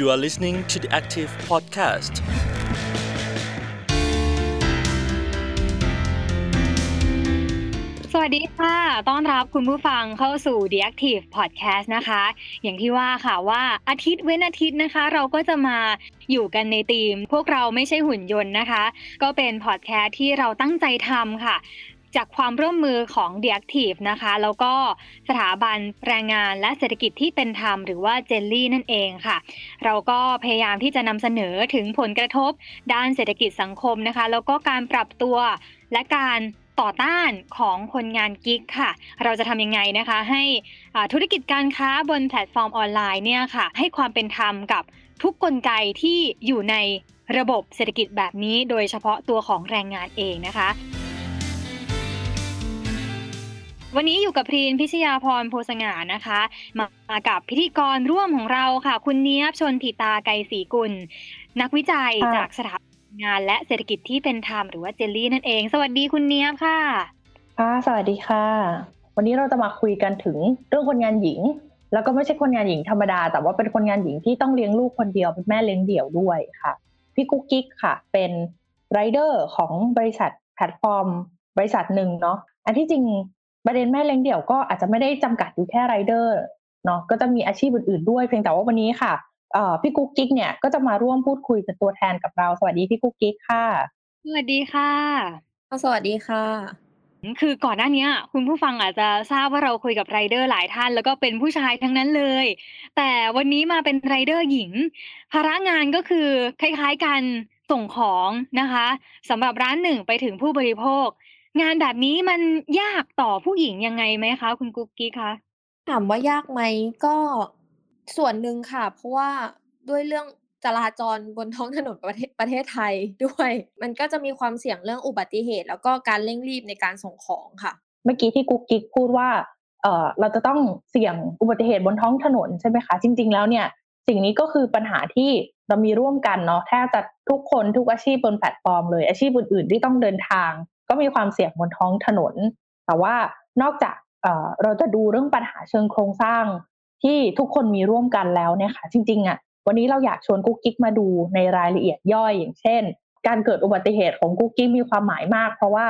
You are listening to the Active Podcast. สวัสดีค่ะ ต้อนรับคุณผู้ฟังเข้าสู่ The Active Podcast นะคะ อย่างที่ว่าค่ะว่าอาทิตย์เว้นอาทิตย์นะคะ เราก็จะมาอยู่กันในทีม พวกเราไม่ใช่หุ่นยนต์นะคะ ก็เป็นพอดแคสต์ที่เราตั้งใจทำค่ะ จากความร่วมมือของ The Active นะคะ แล้วก็สถาบันแรงงานและเศรษฐกิจที่เป็นธรรมหรือว่า JELI นั่นเองค่ะ เราก็พยายามที่จะนำเสนอถึงผลกระทบด้านเศรษฐกิจสังคมนะคะ แล้วก็การปรับตัวและการต่อต้านของคนงาน gig ค่ะ เราจะทำยังไงนะคะ ให้ธุรกิจการค้าบนแพลตฟอร์มออนไลน์เนี่ยค่ะ ให้ความเป็นธรรมกับทุกกลไกที่อยู่ในระบบเศรษฐกิจแบบนี้ โดยเฉพาะตัวของแรงงานเองนะคะ วันนี้อยู่กับพรีนพิชยาพรโพสง่านะคะ มามากับพิธีกรร่วมของเราค่ะ คุณเนี้ยบชนถิตาไกรศรีกุล นักวิจัยค่ะจากสถาบันงานและเศรษฐกิจที่เป็นธรรมหรือว่าเจลลี่นั่นเอง สวัสดีคุณเนี้ยบค่ะค่ะสวัสดีค่ะ วันนี้เราจะมาคุยกันถึงเรื่องคนงานหญิง แล้วก็ไม่ใช่คนงานหญิงธรรมดา แต่ว่าเป็นคนงานหญิงที่ต้องเลี้ยงลูกคนเดียวเป็นแม่เลี้ยงเดี่ยวด้วยค่ะ พี่กุ๊กกิ๊กค่ะ เป็นไรเดอร์ของบริษัทแพลตฟอร์ม บริษัทหนึ่งเนาะอันที่จริง ประเด็นแม่เลี้ยงเดี่ยวก็อาจจะไม่ได้จำกัดอยู่แค่ไรเดอร์เนาะก็จะมีอาชีพอื่นๆด้วย เพียงแต่ว่าวันนี้ค่ะเอ่อพี่กุ๊กกิ๊กเนี่ยก็จะมาร่วมพูดคุยเป็นตัวแทนกับเรา สวัสดีพี่กุ๊กกิ๊กค่ะ สวัสดีค่ะสวัสดีค่ะ คือก่อนหน้าเนี้ยคุณผู้ฟังอาจจะทราบว่าเราคุยกับไรเดอร์หลายท่าน แล้วก็เป็นผู้ชายทั้งนั้นเลย แต่วันนี้มาเป็นไรเดอร์หญิง ภาระงานก็คือคล้ายๆกันส่งของนะคะสำหรับร้านหนึ่งไปถึงผู้บริโภค งานแบบนี้มันยากต่อผู้หญิงยังไงไหมคะ คุณกุ๊กกี้คะ ถามว่ายากไหม ก็ส่วนหนึ่งค่ะ เพราะว่าด้วยเรื่องจราจรบนท้องถนนประเทศ ประเทศไทย ด้วย มันก็จะมีความเสี่ยงเรื่องอุบัติเหตุ แล้วก็การเร่งรีบในการส่งของค่ะ เมื่อกี้ที่กุ๊กกิ๊กพูดว่า เออเราจะต้องเสี่ยงอุบัติเหตุบนท้องถนน ใช่ไหมคะ จริง ๆ แล้วเนี่ย สิ่งนี้ก็คือปัญหาที่เรามีร่วมกันเนาะ แทบจะทุกคน ทุกอาชีพบนแพลตฟอร์มเลย อาชีพอื่น ๆ ที่ต้องเดินทาง ก็มีความเสี่ยงบนท้องถนน แต่ว่านอกจากเราจะดูเรื่องปัญหาเชิงโครงสร้างที่ทุกคนมีร่วมกันแล้วเนี่ยค่ะจริงๆอะวันนี้เราอยากชวนกุ๊กกิ๊กมาดูในรายละเอียดย่อยอย่างเช่น การเกิดอุบัติเหตุของกุ๊กกิ๊กมีความหมายมาก เพราะว่า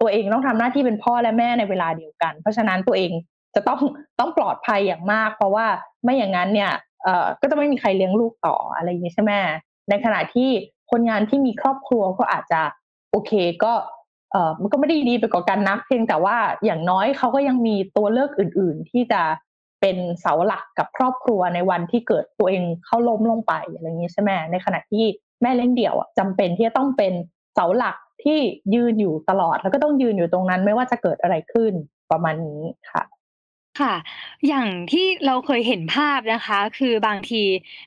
ตัวเองต้องทำหน้าที่เป็นพ่อและแม่ในเวลาเดียวกัน เพราะฉะนั้นตัวเองจะต้องต้องปลอดภัยอย่างมาก เพราะว่าไม่อย่างนั้นเนี่ยก็จะไม่มีใครเลี้ยงลูกต่ออะไรอย่างนี้ใช่ไหมในขณะที่คนงานที่มีครอบครัวก็อาจจะ โอเคก็เอ่อมันก็ไม่ได้ดีไปกว่ากันนัก เพียงแต่ว่าอย่างน้อยเขาก็ยังมีตัวเลือกอื่น ๆ ที่จะเป็นเสาหลักกับครอบครัวในวันที่เกิดตัวเองเข้าล้มลงไปอะไรอย่างนี้ใช่ไหมในขณะที่แม่เลี้ยงเดี่ยวอะจำเป็นที่จะต้องเป็นเสาหลักที่ยืนอยู่ตลอด แล้วก็ต้องยืนอยู่ตรงนั้นไม่ว่าจะเกิดอะไรขึ้นประมาณนี้ค่ะ ค่ะ อย่างที่เราเคยเห็นภาพนะคะ คือบางที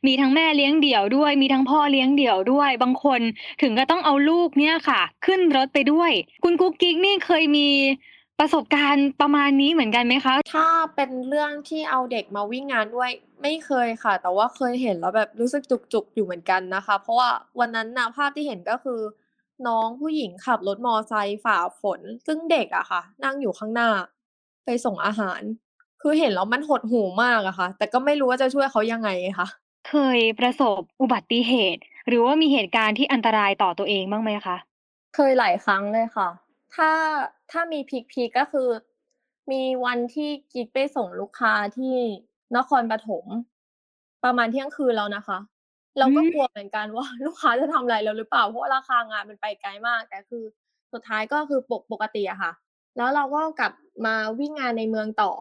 มีทั้งแม่เลี้ยงเดี่ยวด้วย มีทั้งพ่อเลี้ยงเดี่ยวด้วย บางคนถึงก็ต้องเอาลูกเนี่ยค่ะ ขึ้นรถไปด้วย คุณกุ๊กกิ๊กนี่เคยมีประสบการณ์ประมาณนี้เหมือนกันไหมคะ ถ้าเป็นเรื่องที่เอาเด็กมาวิ่งงานด้วย ไม่เคยค่ะ แต่ว่าเคยเห็นแล้วแบบรู้สึกจุก ๆ อยู่เหมือนกันนะคะ เพราะว่าวันนั้นนะภาพที่เห็น ก็คือน้องผู้หญิงขับรถมอไซค์ฝ่าฝน ซึ่งเด็กอะค่ะนั่งอยู่ข้างหน้า ไปส่งอาหาร คือเห็นแล้วมันหดหู่มากอะค่ะ แต่ก็ไม่รู้ว่าจะช่วยเขายังไงค่ะ เคยประสบอุบัติเหตุ หรือว่ามีเหตุการณ์ที่อันตรายต่อตัวเองบ้างไหมคะ เคยหลายครั้งเลยค่ะ ถ้าถ้ามีพีคพีก็คือ มีวันที่กิ๊กไปส่งลูกค้าที่นครปฐมประมาณเที่ยงคืนแล้วนะคะ เราก็อืมกลัวเหมือนกันว่าลูกค้าจะทำอะไรเราหรือเปล่าเพราะว่าราคางานมันไปไกลมาก แต่คือสุดท้ายก็คือปกปกติอะค่ะ แล้วเราก็กลับมาวิ่งงานในเมืองต่อ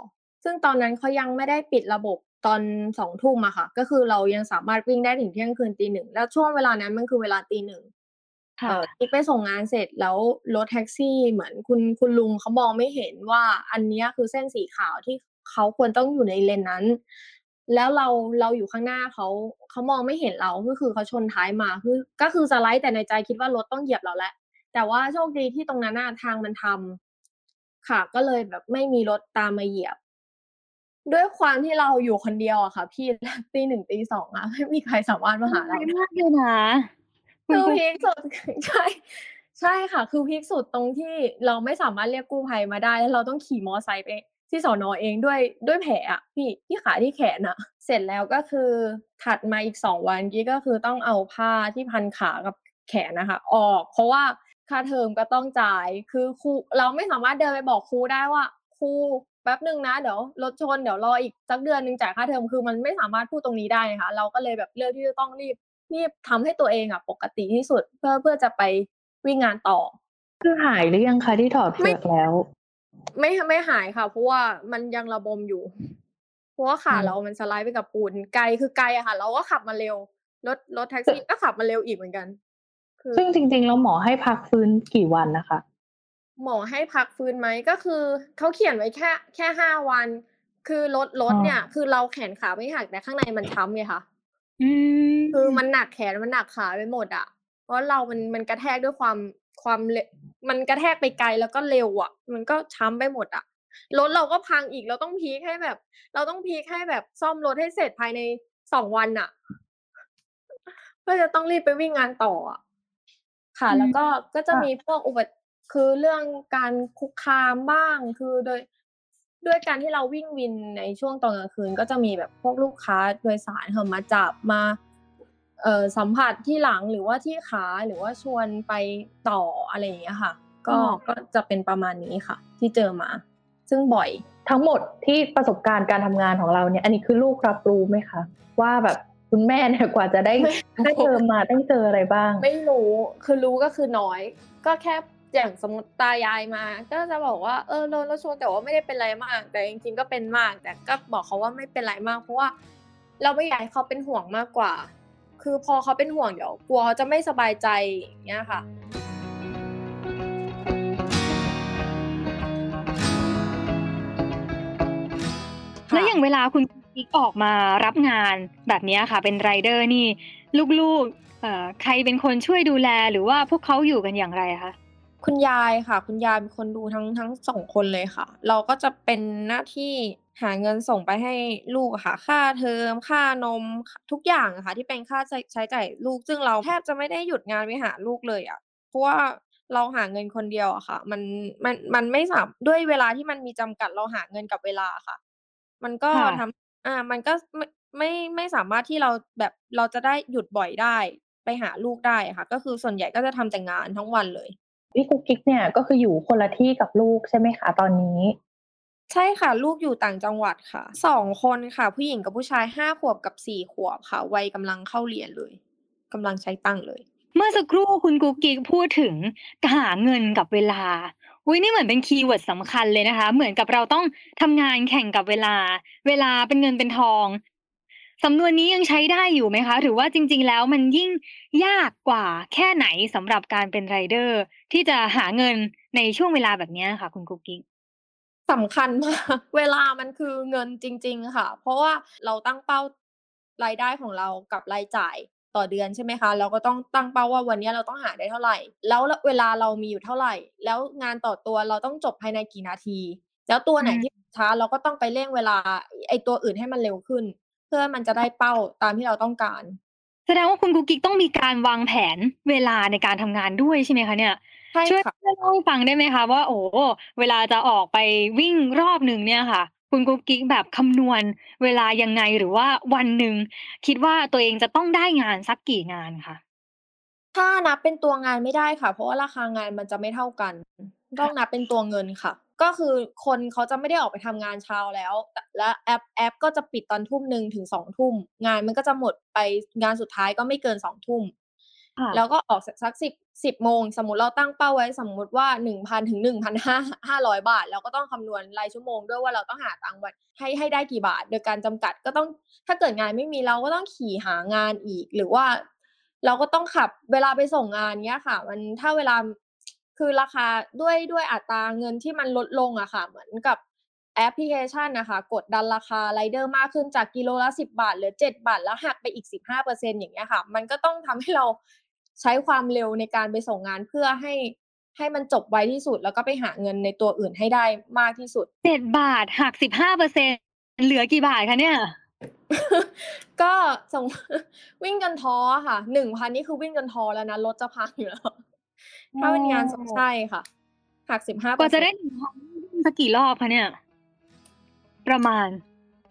ซึ่งตอนนั้นเขายังไม่ได้ปิดระบบตอนสองทุ่มอะค่ะ ก็คือเรายังสามารถวิ่งได้ถึงเที่ยงคืนตีหนึ่งแล้วช่วงเวลานั้นมันคือเวลาตีหนึ่งค่ะเอ่อกิ๊กไปส่งงานเสร็จแล้วรถแท็กซี่เหมือนคุณคุณลุงเขามองไม่เห็นว่าอันเนี้ยคือเส้นสีขาวที่เขาควรต้องอยู่ในเลนนั้น แล้วเราเราอยู่ข้างหน้าเขาเขามองไม่เห็นเราก็คือเขาชนท้ายมาคือก็คือสไลด์แต่ในใจคิดว่ารถต้องเหยียบเราแล้วแต่ว่าโชคดีที่ตรงนั้นน่ะทางมันทำค่ะ ก็เลยแบบไม่มีรถตามมาเหยียบ ด้วยความที่เราอยู่คนเดียวอะค่ะ พี่ตีหนึ่งตีสองอะไม่มีใครสามารถมาหาเราอันตรายมากเลยนะคุณคือกุ๊ก peak สุดใช่ใช่ค่ะ คือ peak สุดตรงที่เราไม่สามารถเรียกกู้ภัยมาได้ แล้วเราต้องขี่มอไซค์ไปที่สอนอเองด้วยด้วยแผลอะพี่ที่ขาที่แขนอะเสร็จแล้วก็คือถัดมาอีกสองวันกิ๊กก็คือต้องเอาผ้าที่พันขากับแขนนะคะ ออก เพราะว่าค่าเทอมก็ต้องจ่ายคือครูเราไม่สามารถเดินไปบอกครูได้ว่าครู แป๊บหนึ่งนะเดี๋ยวรถชนเดี๋ยวรออีกสักเดือนหนึ่งจ่ายค่าเทอมคือมันไม่สามารถพูดตรงนี้ได้ค่ะเราก็เลยแบบเลือกที่จะต้องรีบรีบทำให้ตัวเองอะปกติที่สุดเพื่อเพื่อจะไปวิ่งงานต่อ คือหายหรือยังคะที่ถอดเฟือกแล้ว ไม่ไม่หายค่ะ เพราะว่ามันยังระบมอยู่ เพราะว่าขาอืมเรามันสไลด์ไปกับปูนไกลคือไกลอะค่ะ เราก็ขับมาเร็วรถรถแท็กซี่ก็ขับมาเร็วอีกเหมือนกันคือซึ่งจริงๆแล้วหมอให้พักฟื้นกี่วันนะคะ หมอให้พักฟื้นไหมก็คือเขาเขียนไว้แค่แค่ห้าวัน คือรถรถอ๋อเนี่ย คือเราแขนขาไม่หักแต่ข้างในมันช้ำไงคะอืมคือมันหนักแขนมันหนักขาไปหมดอะเพราะเรามันมันกระแทกด้วยความความเร็วมันกระแทกไปไกลแล้วก็เร็วอะมันก็ช้ำไปหมดอะรถเราก็พังอีกเราต้องพีคให้แบบ เราต้องพีคให้แบบซ่อมรถให้เสร็จภายในสองวันอะเพื่อจะต้องรีบไปวิ่งงานต่ออะค่ะ แล้วก็ก็จะค่ะมีพวกอุบัติ คือเรื่องการคุกคามบ้าง คือโดยด้วยการที่เราวิ่งวินในช่วงตอนกลางคืน ก็จะมีแบบพวกลูกค้าโดยสารเขามาจับมาเอ่อสัมผัสที่หลังหรือว่าที่ขาหรือว่าชวนไปต่ออะไรอย่างเงี้ยค่ะ ก็อ๋อก็จะเป็นประมาณนี้ค่ะ ที่เจอมา ซึ่งบ่อยทั้งหมดที่ประสบการณ์การทำงานของเราเนี่ย อันนี้คือลูกรับรู้ไหมคะ ว่าแบบคุณแม่เนี่ยกว่าจะได้ไม่ได้เจอมาต้องเจออะไรบ้าง ไม่รู้คือรู้ก็คือน้อย ก็แค่ อย่างสมมติตายายมา ก็จะบอกว่าเออโดนรถชนแต่ว่าไม่ได้เป็นไรมาก แต่จริงๆก็เป็นมาก แต่ก็บอกเขาว่าไม่เป็นไรมาก เพราะว่าเราไม่อยากให้เขาเป็นห่วงมากกว่า คือพอเขาเป็นห่วงเดี๋ยวกลัวเขาจะไม่สบายใจอย่างเงี้ยค่ะแล้วอย่างเวลาคุณกิ๊กออกมารับงานแบบนี้ค่ะ เป็นไรเดอร์นี่ ลูกๆใครเป็นคนช่วยดูแลหรือว่าพวกเขาอยู่กันอย่างไรคะ คุณยายค่ะ คุณยายเป็นคนดูทั้ง ทั้งสองคนเลยค่ะ เราก็จะเป็นหน้าที่หาเงินส่งไปให้ลูกอะค่ะ ค่าเทอม ค่านม ทุกอย่างอะค่ะ ที่เป็นค่าใช้ ใช้จ่ายลูก ซึ่งเราแทบจะไม่ได้หยุดงานไปหาลูกเลยอะ เพราะว่าเราหาเงินคนเดียวอะค่ะ มัน มัน มันไม่สาม ด้วยเวลาที่มันมีจำกัด เราหาเงินกับเวลาค่ะ มันก็ค่ะ ทำ อ่า มันก็ไม่ ไม่ ไม่สามารถที่เราแบบ เราจะได้หยุดบ่อยได้ ไปหาลูกได้อะค่ะ ก็คือส่วนใหญ่ก็จะทำแต่งานทั้งวันเลย พี่กุ๊กกิ๊กเนี่ยก็คืออยู่คนละที่กับลูกใช่ไหมคะตอนนี้ ใช่ค่ะ ลูกอยู่ต่างจังหวัดค่ะสองคนค่ะ ผู้หญิงกับผู้ชายห้าขวบกับสี่ขวบค่ะ วัยกำลังเข้าเรียนเลยกำลังใช้ตังค์เลย เมื่อสักครู่คุณกุ๊กกิ๊กพูดถึงหาเงินกับเวลาอุ้ยนี่เหมือนเป็น keyword สำคัญเลยนะคะ เหมือนกับเราต้องทำงานแข่งกับเวลา เวลาเป็นเงินเป็นทอง สำนวนนี้ยังใช้ได้อยู่ไหมคะ หรือว่าจริง ๆ แล้วมันยิ่งยากกว่าแค่ไหนสำหรับการเป็นไรเดอร์ ที่จะหาเงินในช่วงเวลาแบบนี้ค่ะ คุณกุ๊กกิ๊กสำคัญมากเวลามันคือเงินจริง ๆ ค่ะ เพราะว่าเราตั้งเป้ารายได้ของเรากับรายจ่ายต่อเดือนใช่ไหมคะ เราก็ต้องตั้งเป้าว่าวันนี้เราต้องหาได้เท่าไหร่ แล้วเวลาเรามีอยู่เท่าไหร่ แล้วงานต่อตัวเราต้องจบภายในกี่นาที แล้วตัวไหนที่ช้าเราก็ต้องไปเร่งเวลาไอตัวอื่นให้มันเร็วขึ้น พื่อมันจะได้เป้าตามที่เราต้องการ แสดงว่าคุณกุ๊กกิ๊กต้องมีการวางแผนเวลาในการทำงานด้วยใช่ไหมคะเนี่ยใช่ช่วยค่ะเล่าให้ฟังได้ไหมคะว่าโอ้เวลาจะออกไปวิ่งรอบหนึ่งเนี่ยค่ะ คุณกุ๊กกิ๊กแบบคำนวณเวลายังไงหรือว่าวันหนึ่งคิดว่าตัวเองจะต้องได้งานสักกี่งานคะถ้านับเป็นตัวงานไม่ได้ค่ะ เพราะว่าราคางานมันจะไม่เท่ากัน ต้องนับเป็นตัวเงินค่ะ ก็คือคนเขาจะไม่ได้ออกไปทำงานเช้าแล้วแต่และแอปแอปก็จะปิดตอนทุ่มหนึ่งถึงสองทุ่ม งานมันก็จะหมดไปงานสุดท้ายก็ไม่เกินสองทุ่มค่ะแล้วก็ออกสักสิบสิบโมง สมมติเราตั้งเป้าไว้สมมุติว่าหนึ่งพันถึงหนึ่งพันห้าห้าร้อยบาท เราก็ต้องคำนวณรายชั่วโมงด้วยว่าเราต้องหาตังค์ไว้ให้ให้ได้กี่บาท โดยการจำกัดก็ต้องถ้าเกิดงานไม่มีเราก็ต้องขี่หางานอีกหรือว่าเราก็ต้องขับเวลาไปส่งงานเนี้ยค่ะ มันถ้าเวลา คือราคาด้วยด้วยอัตราเงินที่มันลดลงอะค่ะ เหมือนกับแอปพลิเคชันนะคะ กดดันราคาไรเดอร์มากขึ้นจากกิโลละสิบบาทเหลือเจ็ดบาท แล้วหักไปอีกสิบห้าเปอร์เซ็นอย่างเงี้ยค่ะ มันก็ต้องทำให้เราใช้ความเร็วในการไปส่งงานเพื่อให้ให้มันจบไวที่สุด แล้วก็ไปหาเงินในตัวอื่นให้ได้มากที่สุด เจ็ดบาทหักสิบห้าเปอร์เซ็นเหลือกี่บาทคะเนี่ย ก็สมวิ่งกันท้อค่ะหนึ่งพันนี่คือวิ่งกันท้อแล้วนะรถจะพังอยู่แล้ว ถ้าเป็นงานโอ้ใช่ค่ะหักสิบห้ากว่าจะได้หนึ่งพันสักกี่รอบคะเนี่ย ประมาณ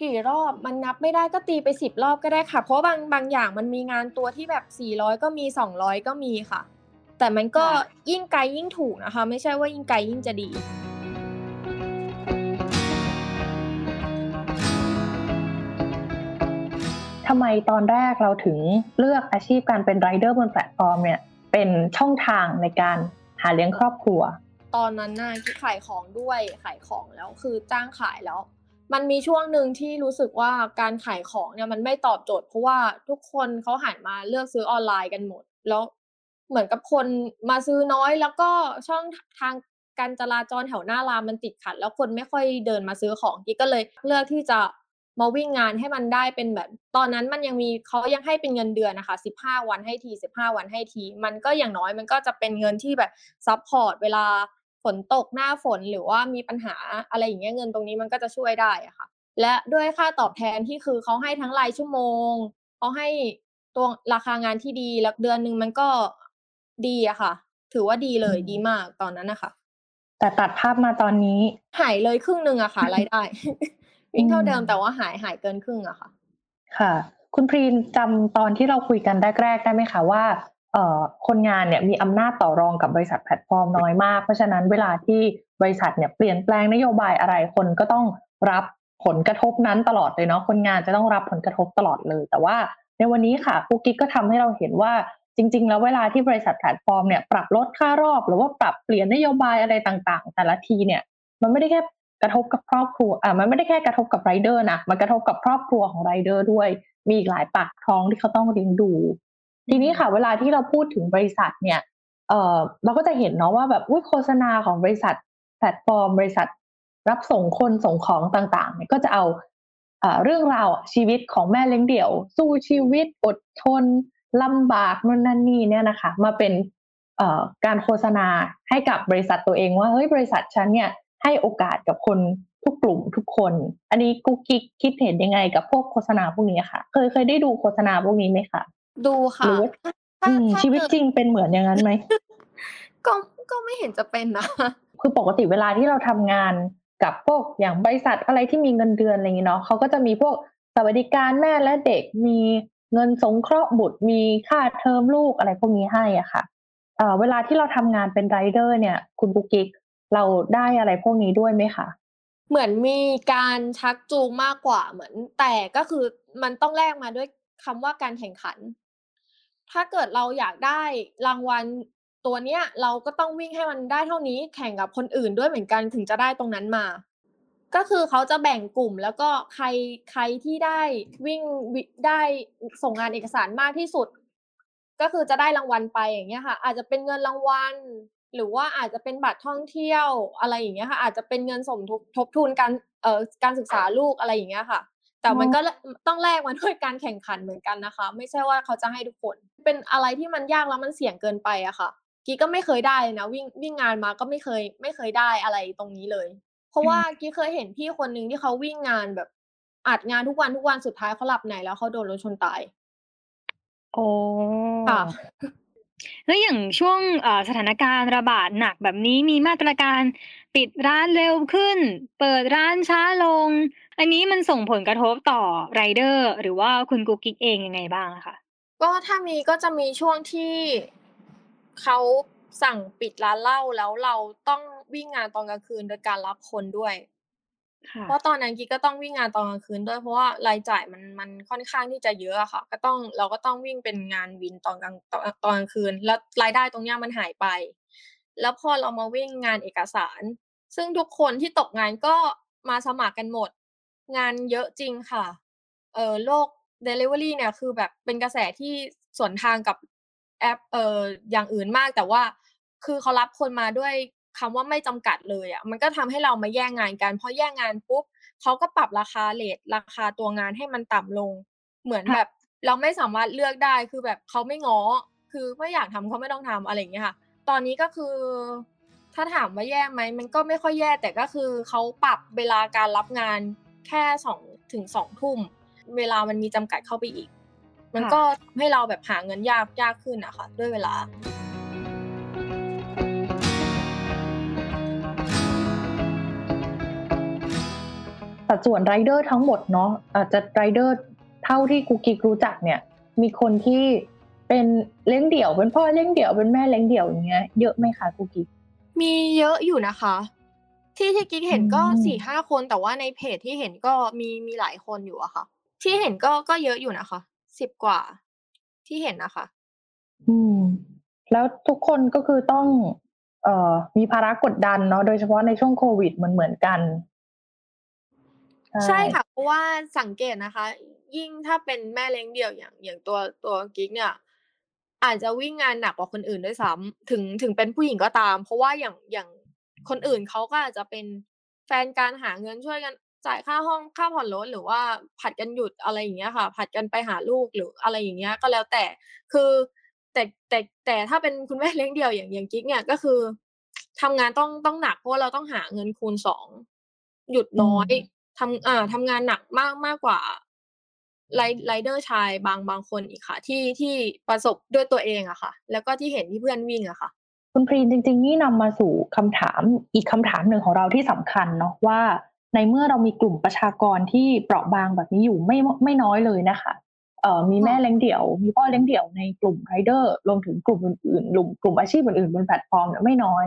กี่รอบมันนับไม่ได้ก็ตีไปสิบรอบก็ได้ค่ะ เพราะบางบางอย่างมันมีงานตัวที่แบบสี่ร้อยก็มีสองร้อยก็มีค่ะ แต่มันก็ค่ะยิ่งไกลยิ่งถูกนะคะ ไม่ใช่ว่ายิ่งไกลยิ่งจะดีทำไมตอนแรกเราถึงเลือกอาชีพการเป็นไรเดอร์บนแพลตฟอร์มเนี่ย เป็นช่องทางในการหาเลี้ยงครอบครัว ตอนนั้นน่ะที่ขายของด้วยขายของแล้วคือจ้างขายแล้ว มันมีช่วงหนึ่งที่รู้สึกว่าการขายของเนี่ยมันไม่ตอบโจทย์เพราะว่าทุกคนเขาหันมาเลือกซื้อออนไลน์กันหมด แล้วเหมือนกับคนมาซื้อน้อยแล้วก็ช่องทางการจราจรแถวหน้ารามมันติดขัด แล้วคนไม่ค่อยเดินมาซื้อของกิ๊กก็เลยเลือกที่จะ มาวิ่งงานให้มันได้เป็นแบบ ตอนนั้นมันยังมีเขายังให้เป็นเงินเดือนนะคะสิบห้าวันให้ทีสิบห้าวันให้ที มันก็อย่างน้อยมันก็จะเป็นเงินที่แบบ support เวลาฝนตกหน้าฝนหรือว่ามีปัญหาอะไรอย่างเงี้ยเงินตรงนี้มันก็จะช่วยได้อะค่ะ และด้วยค่าตอบแทนที่คือเขาให้ทั้งรายชั่วโมงเขาให้ตัวราคางานที่ดีแล้วเดือนหนึ่งมันก็ดีอะค่ะ ถือว่าดีเลยอืมดีมากตอนนั้นนะคะแต่ตัดภาพมาตอนนี้หายเลยครึ่งหนึ่งอะค่ะรายได้ วิ่งเท่าเดิมอืมแต่ว่าหายหายเกินครึ่งอะค่ะ ค่ะ คุณพรีนจำตอนที่เราคุยกันแรกๆได้ไหมคะว่าเอ่อคนงานเนี่ยมีอำนาจต่อรองกับบริษัทแพลตฟอร์มน้อยมาก เพราะฉะนั้นเวลาที่บริษัทเนี่ยเปลี่ยนแปลงนโยบายอะไรคนก็ต้องรับผลกระทบนั้นตลอดเลยเนาะคนงานจะต้องรับผลกระทบตลอดเลย แต่ว่าในวันนี้ค่ะกุ๊กกิ๊กก็ทำให้เราเห็นว่าจริง ๆ แล้วเวลาที่บริษัทแพลตฟอร์มเนี่ยปรับลดค่ารอบ หรือว่าปรับเปลี่ยนนโยบายอะไรต่างๆ แต่ละทีเนี่ยมันไม่ได้แค่ กระทบกับครอบครัวอ่ามันไม่ได้แค่กระทบกับไรเดอร์นะมันกระทบกับครอบครัวของไรเดอร์ด้วย มีอีกหลายปากท้องที่เขาต้องเลี้ยงดู ทีนี้ค่ะ เวลาที่เราพูดถึงบริษัทเนี่ยเอ่อเราก็จะเห็นเนาะว่าแบบอุ้ยโฆษณาของบริษัท แพลตฟอร์ม บริษัท รับส่งคนส่งของต่างๆเนี่ยก็จะเอาเรื่องราวชีวิตของแม่เลี้ยงเดี่ยว สู้ชีวิตอดทนลำบากนู่นนั่นนี่เนี่ยนะคะ มาเป็นเอ่อการโฆษณาให้กับบริษัทตัวเองว่าเฮ้ยบริษัทฉันเนี่ย ให้โอกาสกับคนทุกกลุ่มทุกคน อันนี้กุ๊กกิ๊กคิดเห็นยังไงกับพวกโฆษณาพวกนี้ค่ะ เคยเคยได้ดูโฆษณาพวกนี้ไหมคะดูค่ะหรือว่าถ้าอืมถ้าชีวิตเกิดจริงเป็นเหมือนอย่างนั้นไหมก็ก็ไม่เห็นจะเป็นนะคือปกติเวลาที่เราทำงานกับพวกอย่างบริษัทอะไรที่มีเงินเดือนอะไรอย่างนี้เนาะเขาก็จะมีพวกสวัสดิการแม่และเด็กมีเงินสงเคราะห์บุตรมีค่าเทอมลูกอะไรพวกนี้ให้อะค่ะเอ่อเวลาที่เราทำงานเป็นไรเดอร์เนี่ย คุณบุกกิก เราได้อะไรพวกนี้ด้วยไหมคะเหมือนมีการชักจูงมากกว่าเหมือนแต่ก็คือมันต้องแลกมาด้วยคำว่าการแข่งขัน ถ้าเกิดเราอยากได้รางวัลตัวเนี้ย เราก็ต้องวิ่งให้มันได้เท่านี้แข่งกับคนอื่นด้วยเหมือนกันถึงจะได้ตรงนั้นมา ก็คือเขาจะแบ่งกลุ่มแล้วก็ใครใครที่ได้วิ่งวิได้ส่งงานเอกสารมากที่สุด ก็คือจะได้รางวัลไปอย่างเงี้ยค่ะ อาจจะเป็นเงินรางวัล หรือว่าอาจจะเป็นบัตรท่องเที่ยวอะไรอย่างเงี้ยค่ะ อาจจะเป็นเงินสมทบทบทุนการเอ่อการศึกษาลูกอะไรอย่างเงี้ยค่ะ แต่มันก็ต้องแลกมาด้วยการแข่งขันเหมือนกันนะคะ ไม่ใช่ว่าเขาจะให้ทุกคน เป็นอะไรที่มันยากแล้วมันเสี่ยงเกินไปอะค่ะกี้ก็ไม่เคยได้เลยนะวิ่งวิ่งงานมาก็ไม่เคยไม่เคยได้อะไรตรงนี้เลย เพราะว่ากี้เคยเห็นพี่คนหนึ่งที่เขาวิ่งงานแบบอัดงานทุกวันทุกวันสุดท้ายเขาหลับในแล้วเขาโดนรถชนตายโอ้ค่ะ แล้วอย่างช่วง เอ่อ สถานการณ์ระบาดหนักแบบนี้ มีมาตรการปิดร้านเร็วขึ้น เปิดร้านช้าลง อันนี้มันส่งผลกระทบต่อไรเดอร์ หรือว่าคุณกุ๊กกิ๊กเองยังไงบ้างอะคะ ก็ถ้ามีก็จะมีช่วงที่ เขาสั่งปิดร้านเหล้า แล้วเราต้องวิ่งงานตอนกลางคืนโดยการรับคนด้วย ค่ะ เพราะตอนนั้นกิ๊กก็ต้องวิ่งงานตอนกลางคืนด้วย เพราะว่ารายจ่ายมันมันค่อนข้างที่จะเยอะอะค่ะ ก็ต้องเราก็ต้องวิ่งเป็นงานวินตอนกลางตอนตอนกลางคืน แล้วรายได้ตรงเนี้ยมันหายไป แล้วพอเรามาวิ่งงานเอกสาร ซึ่งทุกคนที่ตกงานก็มาสมัครกันหมด งานเยอะจริงค่ะ เออโลก delivery เนี่ยคือแบบเป็นกระแสที่สวนทางกับแอปเอ่ออย่างอื่นมากแต่ว่าคือเขารับคนมาด้วย คำว่าไม่จำกัดเลยอะมันก็ทำให้เรามาแย่งงานกันพอแย่งงานปุ๊บเขาก็ปรับราคาเรทราคาตัวงานให้มันต่ำลง เหมือนค่ะแบบ เราไม่สามารถเลือกได้คือแบบเขาไม่ง้อคือไม่อยากทำเขาไม่ต้องทำอะไรอย่างเงี้ยค่ะ ตอนนี้ก็คือ ถ้าถามว่าแย่ไหมมันก็ไม่ค่อยแย่แต่ก็คือเขาปรับเวลาการรับงานแค่สองถึงสองทุ่มเวลามันมีจำกัดเข้าไปอีก มันค่ะก็ทำให้เราแบบหาเงินยากยากขึ้นอะค่ะด้วยเวลา สัดส่วนไรเดอร์ทั้งหมดเนาะอาจจะไรเดอร์เท่าที่กูกิกรู้จักเนี่ย มีคนที่เป็นเลี้ยงเดี่ยวเป็นพ่อเลี้ยงเดี่ยวเป็นแม่เลี้ยงเดี่ยวอย่างเงี้ยเยอะไหมคะกูกิกมีเยอะอยู่นะคะ ที่ที่กิ๊กเห็นก็อืมสี่ห้าคนแต่ว่าในเพจที่เห็นก็มีมีหลายคนอยู่อะค่ะ ที่เห็นก็ก็เยอะอยู่นะคะสิบกว่า ที่เห็นนะคะ อืม แล้วทุกคนก็คือต้อง เอ่อ มีภาระกดดันเนาะโดยเฉพาะในช่วงโควิดเหมือนเหมือนกัน ใช่ค่ะเพราะว่าสังเกตนะคะ ยิ่งถ้าเป็นแม่เลี้ยงเดี่ยวอย่างอย่างตัวตัวกิ๊กเนี่ย อาจจะวิ่งงานหนักกว่าคนอื่นด้วยซ้ำถึงถึงเป็นผู้หญิงก็ตาม เพราะว่าอย่างอย่างคนอื่นเขาก็อาจจะเป็นแฟนการหาเงินช่วยกันจ่ายค่าห้องค่าผ่อนรถหรือว่าผัดกันหยุดอะไรอย่างเงี้ยค่ะ ผัดกันไปหาลูกหรืออะไรอย่างเงี้ยก็แล้วแต่คือแต่แต่แต่ถ้าเป็นคุณแม่เลี้ยงเดี่ยวอย่างอย่างกิ๊กเนี่ยก็คือทำงานต้องต้องหนักเพราะว่าเราต้องหาเงินคูณสองหยุดน้อยอืม ทำอ่าทำงานหนักมากมากกว่าไรไรเดอร์ชายบางบางคนอีกค่ะ ที่ที่ประสบด้วยตัวเองอะค่ะ แล้วก็ที่เห็นที่เพื่อนวิ่งอะค่ะ คุณพรีนจริง ๆ นี่นำมาสู่คำถามอีกคำถามหนึ่งของเราที่สำคัญเนาะว่า ในเมื่อเรามีกลุ่มประชากรที่เปราะบางแบบนี้อยู่ไม่ไม่น้อยเลยนะคะเอ่อมีแม่เลี้ยงเดี่ยว มีพ่อเลี้ยงเดี่ยวในกลุ่มไรเดอร์รวมถึงกลุ่มอื่นๆกลุ่มกลุ่มอาชีพอื่นๆบนแพลตฟอร์มเนี่ยไม่น้อย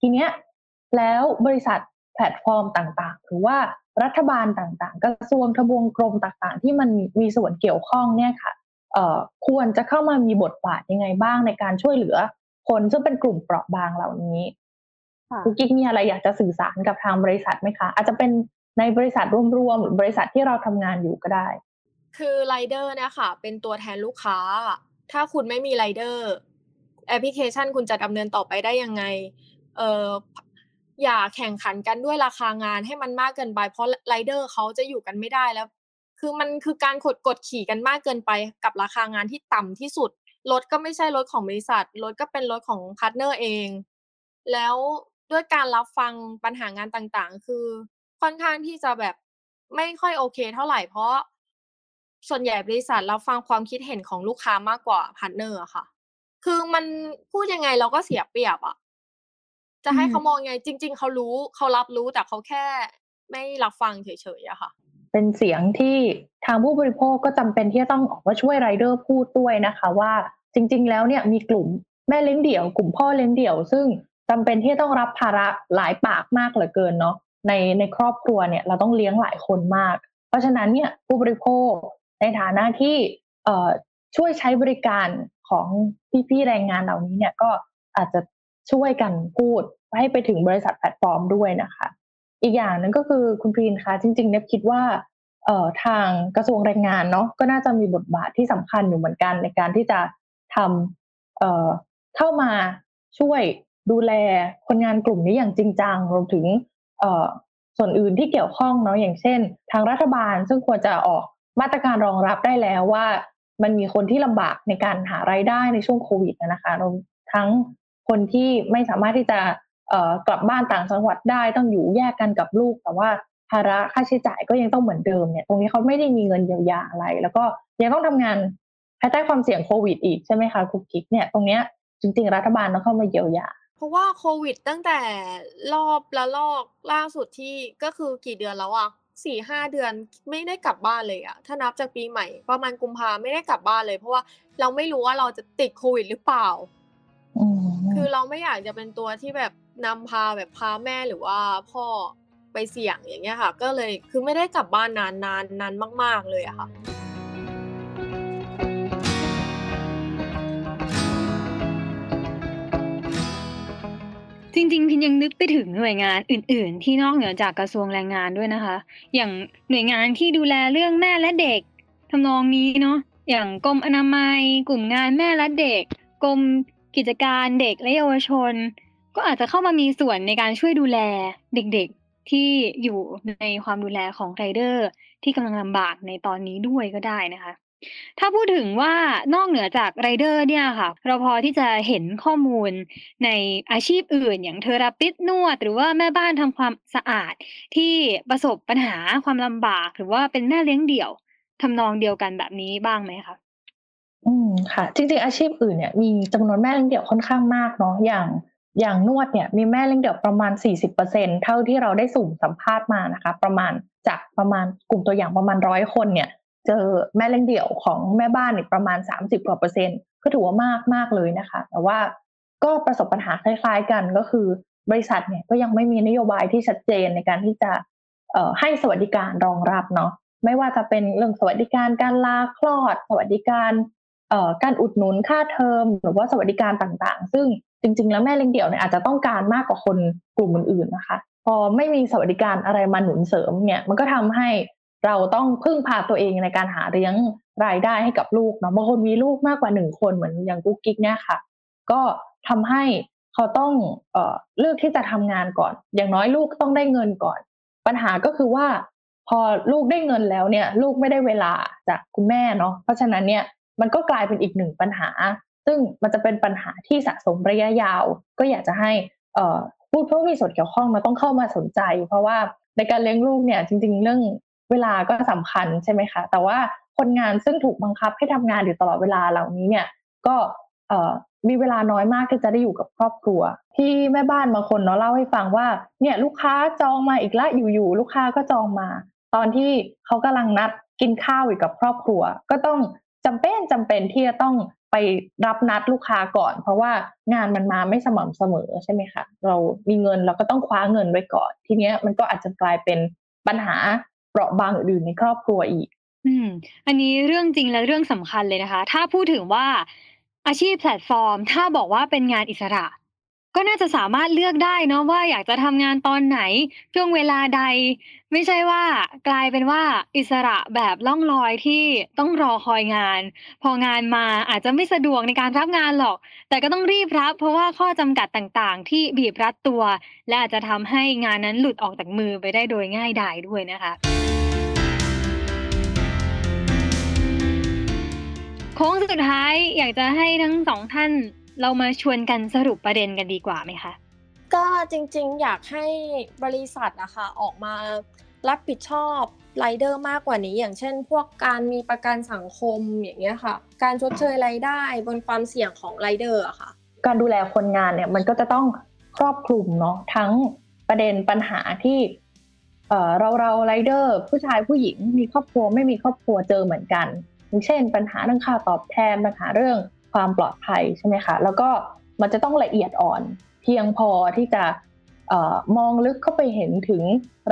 ทีเนี้ยแล้วบริษัท แพลตฟอร์มต่างๆ หรือว่ารัฐบาลต่างๆ กระทรวงทบวงกรมต่างๆ ที่มันมีส่วนเกี่ยวข้องเนี่ยค่ะเอ่อควรจะเข้ามามีบทบาทยังไงบ้างในการช่วยเหลือ คนซึ่งเป็นกลุ่มเปราะบางเหล่านี้ค่ะกุ๊กกิ๊กมีอะไรอยากจะสื่อสารกับทางบริษัทไหมคะ อาจจะเป็นในบริษัทรวมๆหรือบริษัทที่เราทำงานอยู่ก็ได้ คือไรเดอร์เนี่ยค่ะเป็นตัวแทนลูกค้า ถ้าคุณไม่มีไรเดอร์แอปพลิเคชันคุณจะดำเนินต่อไปได้ยังไงเอ่อ อย่าแข่งขันกันด้วยราคางานให้มันมากเกินไป เพราะไรเดอร์เขาจะอยู่กันไม่ได้แล้ว คือมันคือการกดกดขี่กันมากเกินไปกับราคางานที่ต่ำที่สุดรถก็ไม่ใช่รถของบริษัทรถก็เป็นรถของ partner เอง แล้วด้วยการรับฟังปัญหางานต่างๆ คือค่อนข้างที่จะแบบไม่ค่อยโอเค เท่าไหร่เพราะ ส่วนใหญ่บริษัทรับฟังความคิดเห็นของลูกค้ามากกว่า partner ค่ะ คือมันพูดยังไงเราก็เสียเปรียบอะ จะให้อืมเขามองยังไง จริง ๆเขารู้เขารับรู้แต่เขาแค่ไม่รับฟังเฉยๆอะค่ะ เป็นเสียงที่ทางผู้บริโภคก็จำเป็นที่จะต้องออกมาช่วยไรเดอร์พูดด้วยนะคะ ว่าจริง ๆ แล้วเนี่ยมีกลุ่มแม่เลี้ยงเดี่ยว กลุ่มพ่อเลี้ยงเดี่ยว ซึ่งจำเป็นที่จะต้องรับภาระหลายปากมากเหลือเกินเนาะในในครอบครัวเนี่ยเราต้องเลี้ยงหลายคนมาก เพราะฉะนั้นเนี่ยผู้บริโภคในฐานะที่เอ่อช่วยใช้บริการของพี่ๆแรงงานเหล่านี้เนี่ยก็อาจจะ ช่วยกันพูดให้ไปถึงบริษัทแพลตฟอร์มด้วยนะคะ อีกอย่างหนึงก็คือคุณพรีนคะจริงๆเนี่ยคิดว่าเอ่อทางกระทรวงแรงงานเนาะก็น่าจะมีบทบาทที่สำคัญอยู่เหมือนกันในการที่จะทำเอ่อเข้ามาช่วยดูแลคนงานกลุ่มนี้อย่างจริงจังรวมถึงเอ่อส่วนอื่นที่เกี่ยวข้องเนาะอย่างเช่น ทางรัฐบาลซึ่งควรจะออกมาตรการรองรับได้แล้วว่า มันมีคนที่ลำบากในการหารายได้ในช่วงโควิดนะคะรวมทั้ง คนที่ไม่สามารถที่จะกลับบ้านต่างจังหวัดได้ต้องอยู่แยกกันกับลูก แต่ว่าภาระค่าใช้จ่ายก็ยังต้องเหมือนเดิมเนี่ยตรงนี้เขาไม่ได้มีเงินเยียวยาอะไร แล้วก็ยังต้องทำงานภายใต้ความเสี่ยงโควิดอีกใช่ไหมคะคุกกิ๊กเนี่ยตรงเนี้ยจริงๆ รัฐบาลต้องเข้ามาเยียวยา เพราะว่าโควิดตั้งแต่รอบละลอกล่าสุดที่ก็คือกี่เดือนแล้วอะสี่ห้าเดือนไม่ได้กลับบ้านเลยอะถ้านับจากปีใหม่ ประมาณกุมภาไม่ได้กลับบ้านเลย เพราะว่าเราไม่รู้ว่าเราจะติดโควิดหรือเปล่า คือเราไม่อยากจะเป็นตัวที่แบบนำพาแบบพาแม่หรือว่าพ่อไปเสี่ยงอย่างเงี้ยค่ะ ก็เลยคือไม่ได้กลับบ้านนานนานนานมาก ๆ เลยอะค่ะจริงๆพินยังนึกไปถึงหน่วยงานอื่น ๆ ที่นอกเหนือจากกระทรวงแรงงานด้วยนะคะ อย่างหน่วยงานที่ดูแลเรื่องแม่และเด็กทำนองนี้เนาะอย่างกรมอนามัย กลุ่มงานแม่และเด็กกรม กิจการเด็กและเยาวชน ก็อาจจะเข้ามามีส่วนในการช่วยดูแลเด็กๆที่อยู่ในความดูแลของไรเดอร์ ที่กำลังลำบากในตอนนี้ด้วยก็ได้นะคะ ถ้าพูดถึงว่านอกเหนือจากไรเดอร์เนี่ยค่ะ เราพอที่จะเห็นข้อมูลในอาชีพอื่น อย่างเทอราปิสนวด หรือว่าแม่บ้านทำความสะอาดที่ประสบปัญหาความลำบาก หรือว่าเป็นแม่เลี้ยงเดี่ยวทำนองเดียวกันแบบนี้บ้างไหมคะ อืมค่ะ จริง ๆ อาชีพอื่นเนี่ยมีจำนวนแม่เลี้ยงเดี่ยวค่อนข้างมากเนาะอย่าง อย่างนวดเนี่ยมีแม่เลี้ยงเดี่ยวประมาณ 40%เท่าที่เราได้สุ่มสัมภาษณ์มานะคะ ประมาณจากประมาณกลุ่มตัวอย่างประมาณร้อยคนเนี่ย เจอแม่เลี้ยงเดี่ยวของแม่บ้านอีกประมาณ 30กว่าเปอร์เซ็นต์ก็ถือว่ามากมากเลยนะคะ แต่ว่าก็ประสบปัญหาคล้าย ๆ กันก็คือบริษัทเนี่ยก็ยังไม่มีนโยบายที่ชัดเจนในการที่จะให้สวัสดิการรองรับเนาะไม่ว่าจะเป็นเรื่องสวัสดิการการลาคลอด สวัสดิการ การอุดหนุนค่าเทอมหรือว่าสวัสดิการต่างๆ ซึ่งจริง ๆ แล้วแม่เลี้ยงเดี่ยวเนี่ยอาจจะต้องการมากกว่าคนกลุ่มอื่นๆนะคะ พอไม่มีสวัสดิการอะไรมาหนุนเสริมเนี่ยมันก็ทำให้เราต้องพึ่งพาตัวเองในการหาเลี้ยงรายได้ให้กับลูกเนาะบางคนมีลูกมากกว่าหนึ่งคนเหมือนอย่างกุ๊กกิ๊กเนี่ยค่ะ ก็ทำให้เขาต้องเอ่อเลือกที่จะทำงานก่อน อย่างน้อยลูกต้องได้เงินก่อน ปัญหาก็คือว่า พอลูกได้เงินแล้วเนี่ย ลูกไม่ได้เวลาจากคุณแม่เนาะเพราะฉะนั้นเนี่ย มันก็กลายเป็นอีกหนึ่งปัญหา ซึ่งมันจะเป็นปัญหาที่สะสมระยะยาว ก็อยากจะให้ผู้ผู้มีส่วนเกี่ยวข้องมาต้องเข้ามาสนใจ เพราะว่าในการเลี้ยงลูกเนี่ยจริง ๆ เรื่องเวลาก็สำคัญใช่ไหมคะ แต่ว่าคนงานซึ่งถูกบังคับให้ทำงานอยู่ตลอดเวลาเหล่านี้เนี่ยก็มีเวลาน้อยมากที่จะได้อยู่กับครอบครัว ที่แม่บ้านบางคนเนาะเล่าให้ฟังว่าเนี่ยลูกค้าจองมาอีกละอยู่ๆลูกค้าก็จองมา ตอนที่เขากำลังนัดกินข้าวอยู่กับครอบครัว ก็ต้อง จำเป็นจำเป็นที่จะต้องไปรับนัดลูกค้าก่อน เพราะว่างานมันมาไม่สม่ำเสมอใช่ไหมคะเรามีเงินเราก็ต้องคว้าเงินไว้ก่อน ทีเนี้ยมันก็อาจจะกลายเป็นปัญหาเปราะบางอื่นในครอบครัวอีก อืม อันนี้เรื่องจริงและเรื่องสำคัญเลยนะคะ ถ้าพูดถึงว่าอาชีพแพลตฟอร์ม ถ้าบอกว่าเป็นงานอิสระ ก็น่าจะสามารถเลือกได้เนาะว่าอยากจะทำงานตอนไหน ช่วงเวลาใด ไม่ใช่ว่ากลายเป็นว่าอิสระแบบล่องลอยที่ต้องรอคอยงาน พองานมาอาจจะไม่สะดวกในการรับงานหรอก แต่ก็ต้องรีบรับ เพราะว่าข้อจำกัดต่างๆ ที่บีบรัดตัว และอาจจะทำให้งานนั้นหลุดออกจากมือไปได้โดยง่ายดายด้วยนะคะโค้งสุดท้ายอยากจะให้ทั้งสองท่าน เรามาชวนกันสรุปประเด็นกันดีกว่าไหมคะ ก็จริงๆ อยากให้บริษัทนะคะออกมารับผิดชอบไรเดอร์มากกว่านี้ อย่างเช่น พวกการมีประกันสังคมอย่างเงี้ยค่ะ การชดเชยรายได้บนความเสี่ยงของไรเดอร์อะค่ะ การดูแลคนงานเนี่ยมันก็จะต้องครอบคลุมเนาะทั้งประเด็นปัญหาที่เราเราไรเดอร์ผู้ชายผู้หญิงมีครอบครัวไม่มีครอบครัวเจอเหมือนกันอย่างเช่น ปัญหาเรื่องค่าตอบแทนปัญหาเรื่อง ความปลอดภัยใช่ไหมคะแล้วก็มันจะต้องละเอียดอ่อน เพียงพอที่จะออมองลึกเข้าไปเห็นถึง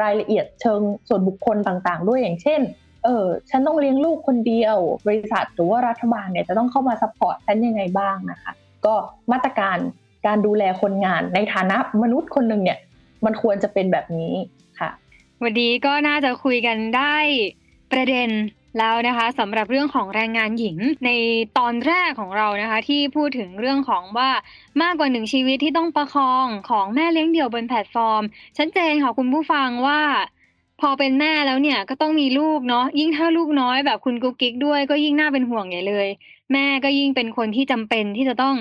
รายละเอียดเชิงส่วนบุคคลต่างๆ ด้วยอย่างเช่นเออฉันต้องเลี้ยงลูกคนเดียว บริษัทหรือว่ารัฐบาลเนี่ยจะต้องเข้ามา support ฉันยังไงบ้างนะคะ ก็มาตรการการดูแลคนงานในฐานะมนุษย์คนหนึ่งเนี่ย มันควรจะเป็นแบบนี้ค่ะ วันนี้ก็น่าจะคุยกันได้ประเด็น แล้วนะคะสำหรับเรื่องของแรงงานหญิงในตอนแรกของเรานะคะ ที่พูดถึงเรื่องของว่ามากกว่าหนึ่งชีวิตที่ต้องประคองของแม่เลี้ยงเดี่ยวบนแพลตฟอร์ม ชัดเจนค่ะคุณผู้ฟังว่า พอเป็นแม่แล้วเนี่ยก็ต้องมีลูกเนาะยิ่งถ้าลูกน้อยแบบคุณกุ๊กกิ๊กด้วยก็ยิ่งน่าเป็นห่วงใหญ่เลย แม่ก็ยิ่งเป็นคนที่จำเป็นที่จะต้อง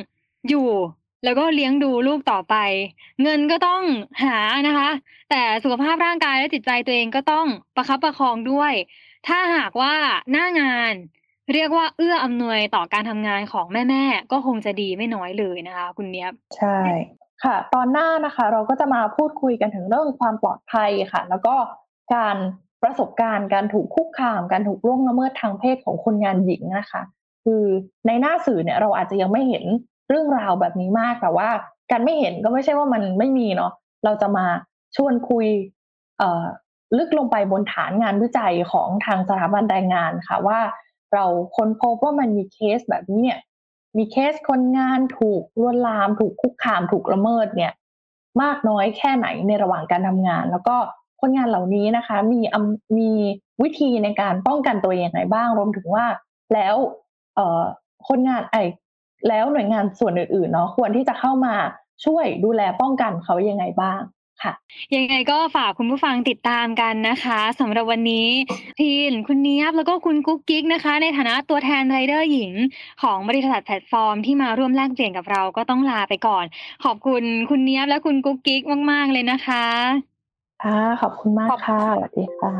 อยู่ แล้วก็เลี้ยงดูลูกต่อไป เงินก็ต้องหานะคะ แต่สุขภาพร่างกายและจิตใจตัวเองก็ต้องประคับประคองด้วย ถ้าหากว่าหน้างานเรียกว่าเอื้ออำนวยต่อการทำงานของแม่ๆก็คงจะดีไม่น้อยเลยนะคะ คุณเนี้ยใช่ค่ะ ตอนหน้านะคะ เราก็จะมาพูดคุยกันถึงเรื่องความปลอดภัยค่ะ แล้วก็การประสบการณ์การถูกคุกคาม การถูกล่วงละเมิดทางเพศของคนงานหญิงนะคะ คือในหน้าสื่อเนี่ยเราอาจจะยังไม่เห็นเรื่องราวแบบนี้มากแต่ว่า การไม่เห็นก็ไม่ใช่ว่ามันไม่มีเนาะเราจะมาชวนคุย ลึกลงไปบนฐานงานวิจัยของทางสถาบันแรงงานค่ะว่าเราค้นพบว่ามันมีเคสแบบนี้เนี่ยมีเคสคนงานถูกลวนลาม ถูกคุกคามถูกละเมิดเนี่ยมากน้อยแค่ไหนในระหว่างการทำงาน แล้วก็คนงานเหล่านี้นะคะ มีมีวิธีในการป้องกันตัวเองย่างไรบ้างรวมถึงว่า แล้วเออคนงานไอแล้วหน่วยงานส่วนอื่นๆเนาะควรที่จะเข้ามาช่วยดูแลป้องกันเขายังไงบ้าง ค่ะ ยังไงก็ฝากคุณผู้ฟังติดตามกันนะคะสำหรับวันนี้พีนคุณเนี้ยบแล้วก็คุณกุ๊กกิ๊กนะคะ ในฐานะตัวแทนไรเดอร์หญิง ของบริษัทแพลตฟอร์มที่มาร่วมแลกเปลี่ยนกับเราก็ต้องลาไปก่อน ขอบคุณคุณเนี้ยบและคุณกุ๊กกิ๊กมาก ๆ เลยนะคะค่ะขอบคุณมากค่ะสวัสดีค่ะ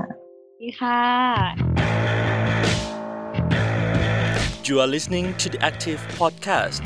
สวัสดีค่ะ You are listening to the Active Podcast